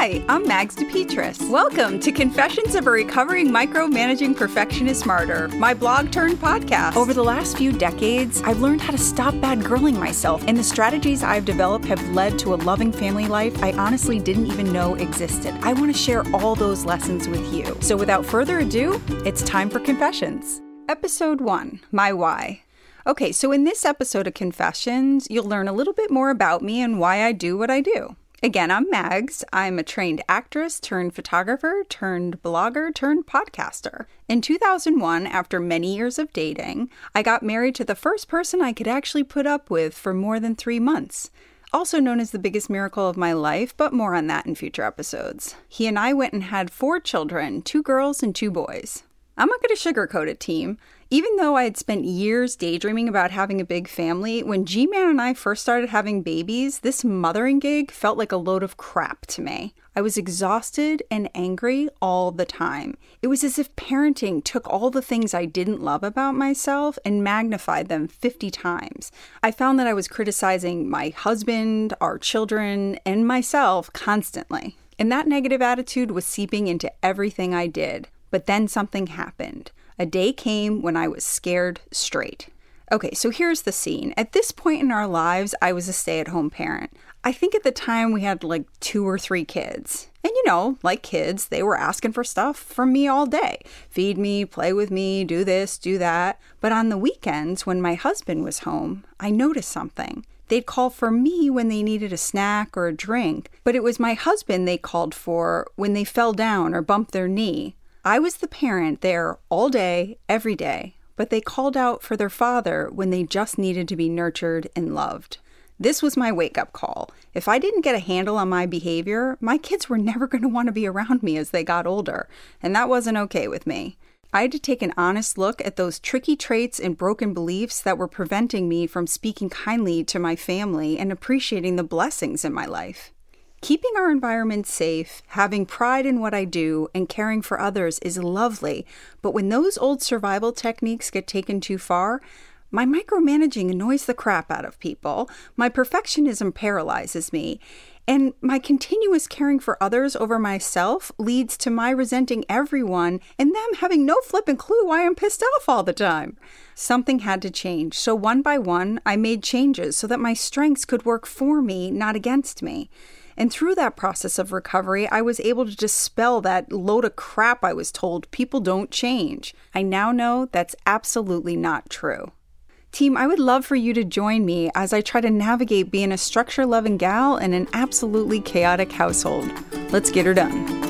Hi, I'm Mags DePetris. Welcome to Confessions of a Recovering Micromanaging Perfectionist Martyr, my blog turned podcast. Over the last few decades, I've learned how to stop bad girling myself, and the strategies I've developed have led to a loving family life I honestly didn't even know existed. I want to share all those lessons with you. So without further ado, it's time for Confessions. Episode 1 My Why. Okay, so in this episode of Confessions, you'll learn a little bit more about me and why I do what I do. Again, I'm Mags. I'm a trained actress turned photographer turned blogger turned podcaster. In 2001, after many years of dating, I got married to the first person I could actually put up with for more than three months. Also known as the biggest miracle of my life, but more on that in future episodes. He and I went and had four children two girls and two boys. I'm not going to sugarcoat it, team. Even though I had spent years daydreaming about having a big family, when G Man and I first started having babies, this mothering gig felt like a load of crap to me. I was exhausted and angry all the time. It was as if parenting took all the things I didn't love about myself and magnified them 50 times. I found that I was criticizing my husband, our children, and myself constantly. And that negative attitude was seeping into everything I did. But then something happened. A day came when I was scared straight. Okay, so here's the scene. At this point in our lives, I was a stay at home parent. I think at the time we had like two or three kids. And you know, like kids, they were asking for stuff from me all day feed me, play with me, do this, do that. But on the weekends, when my husband was home, I noticed something. They'd call for me when they needed a snack or a drink, but it was my husband they called for when they fell down or bumped their knee I was the parent there all day, every day, but they called out for their father when they just needed to be nurtured and loved. This was my wake up call. If I didn't get a handle on my behavior, my kids were never going to want to be around me as they got older, and that wasn't okay with me. I had to take an honest look at those tricky traits and broken beliefs that were preventing me from speaking kindly to my family and appreciating the blessings in my life. Keeping our environment safe, having pride in what I do, and caring for others is lovely, but when those old survival techniques get taken too far, my micromanaging annoys the crap out of people, my perfectionism paralyzes me, and my continuous caring for others over myself leads to my resenting everyone and them having no flippin' clue why I'm pissed off all the time. Something had to change, so one by one, I made changes so that my strengths could work for me, not against me. And through that process of recovery, I was able to dispel that load of crap I was told people don't change. I now know that's absolutely not true. Team, I would love for you to join me as I try to navigate being a structure loving gal in an absolutely chaotic household. Let's get her done.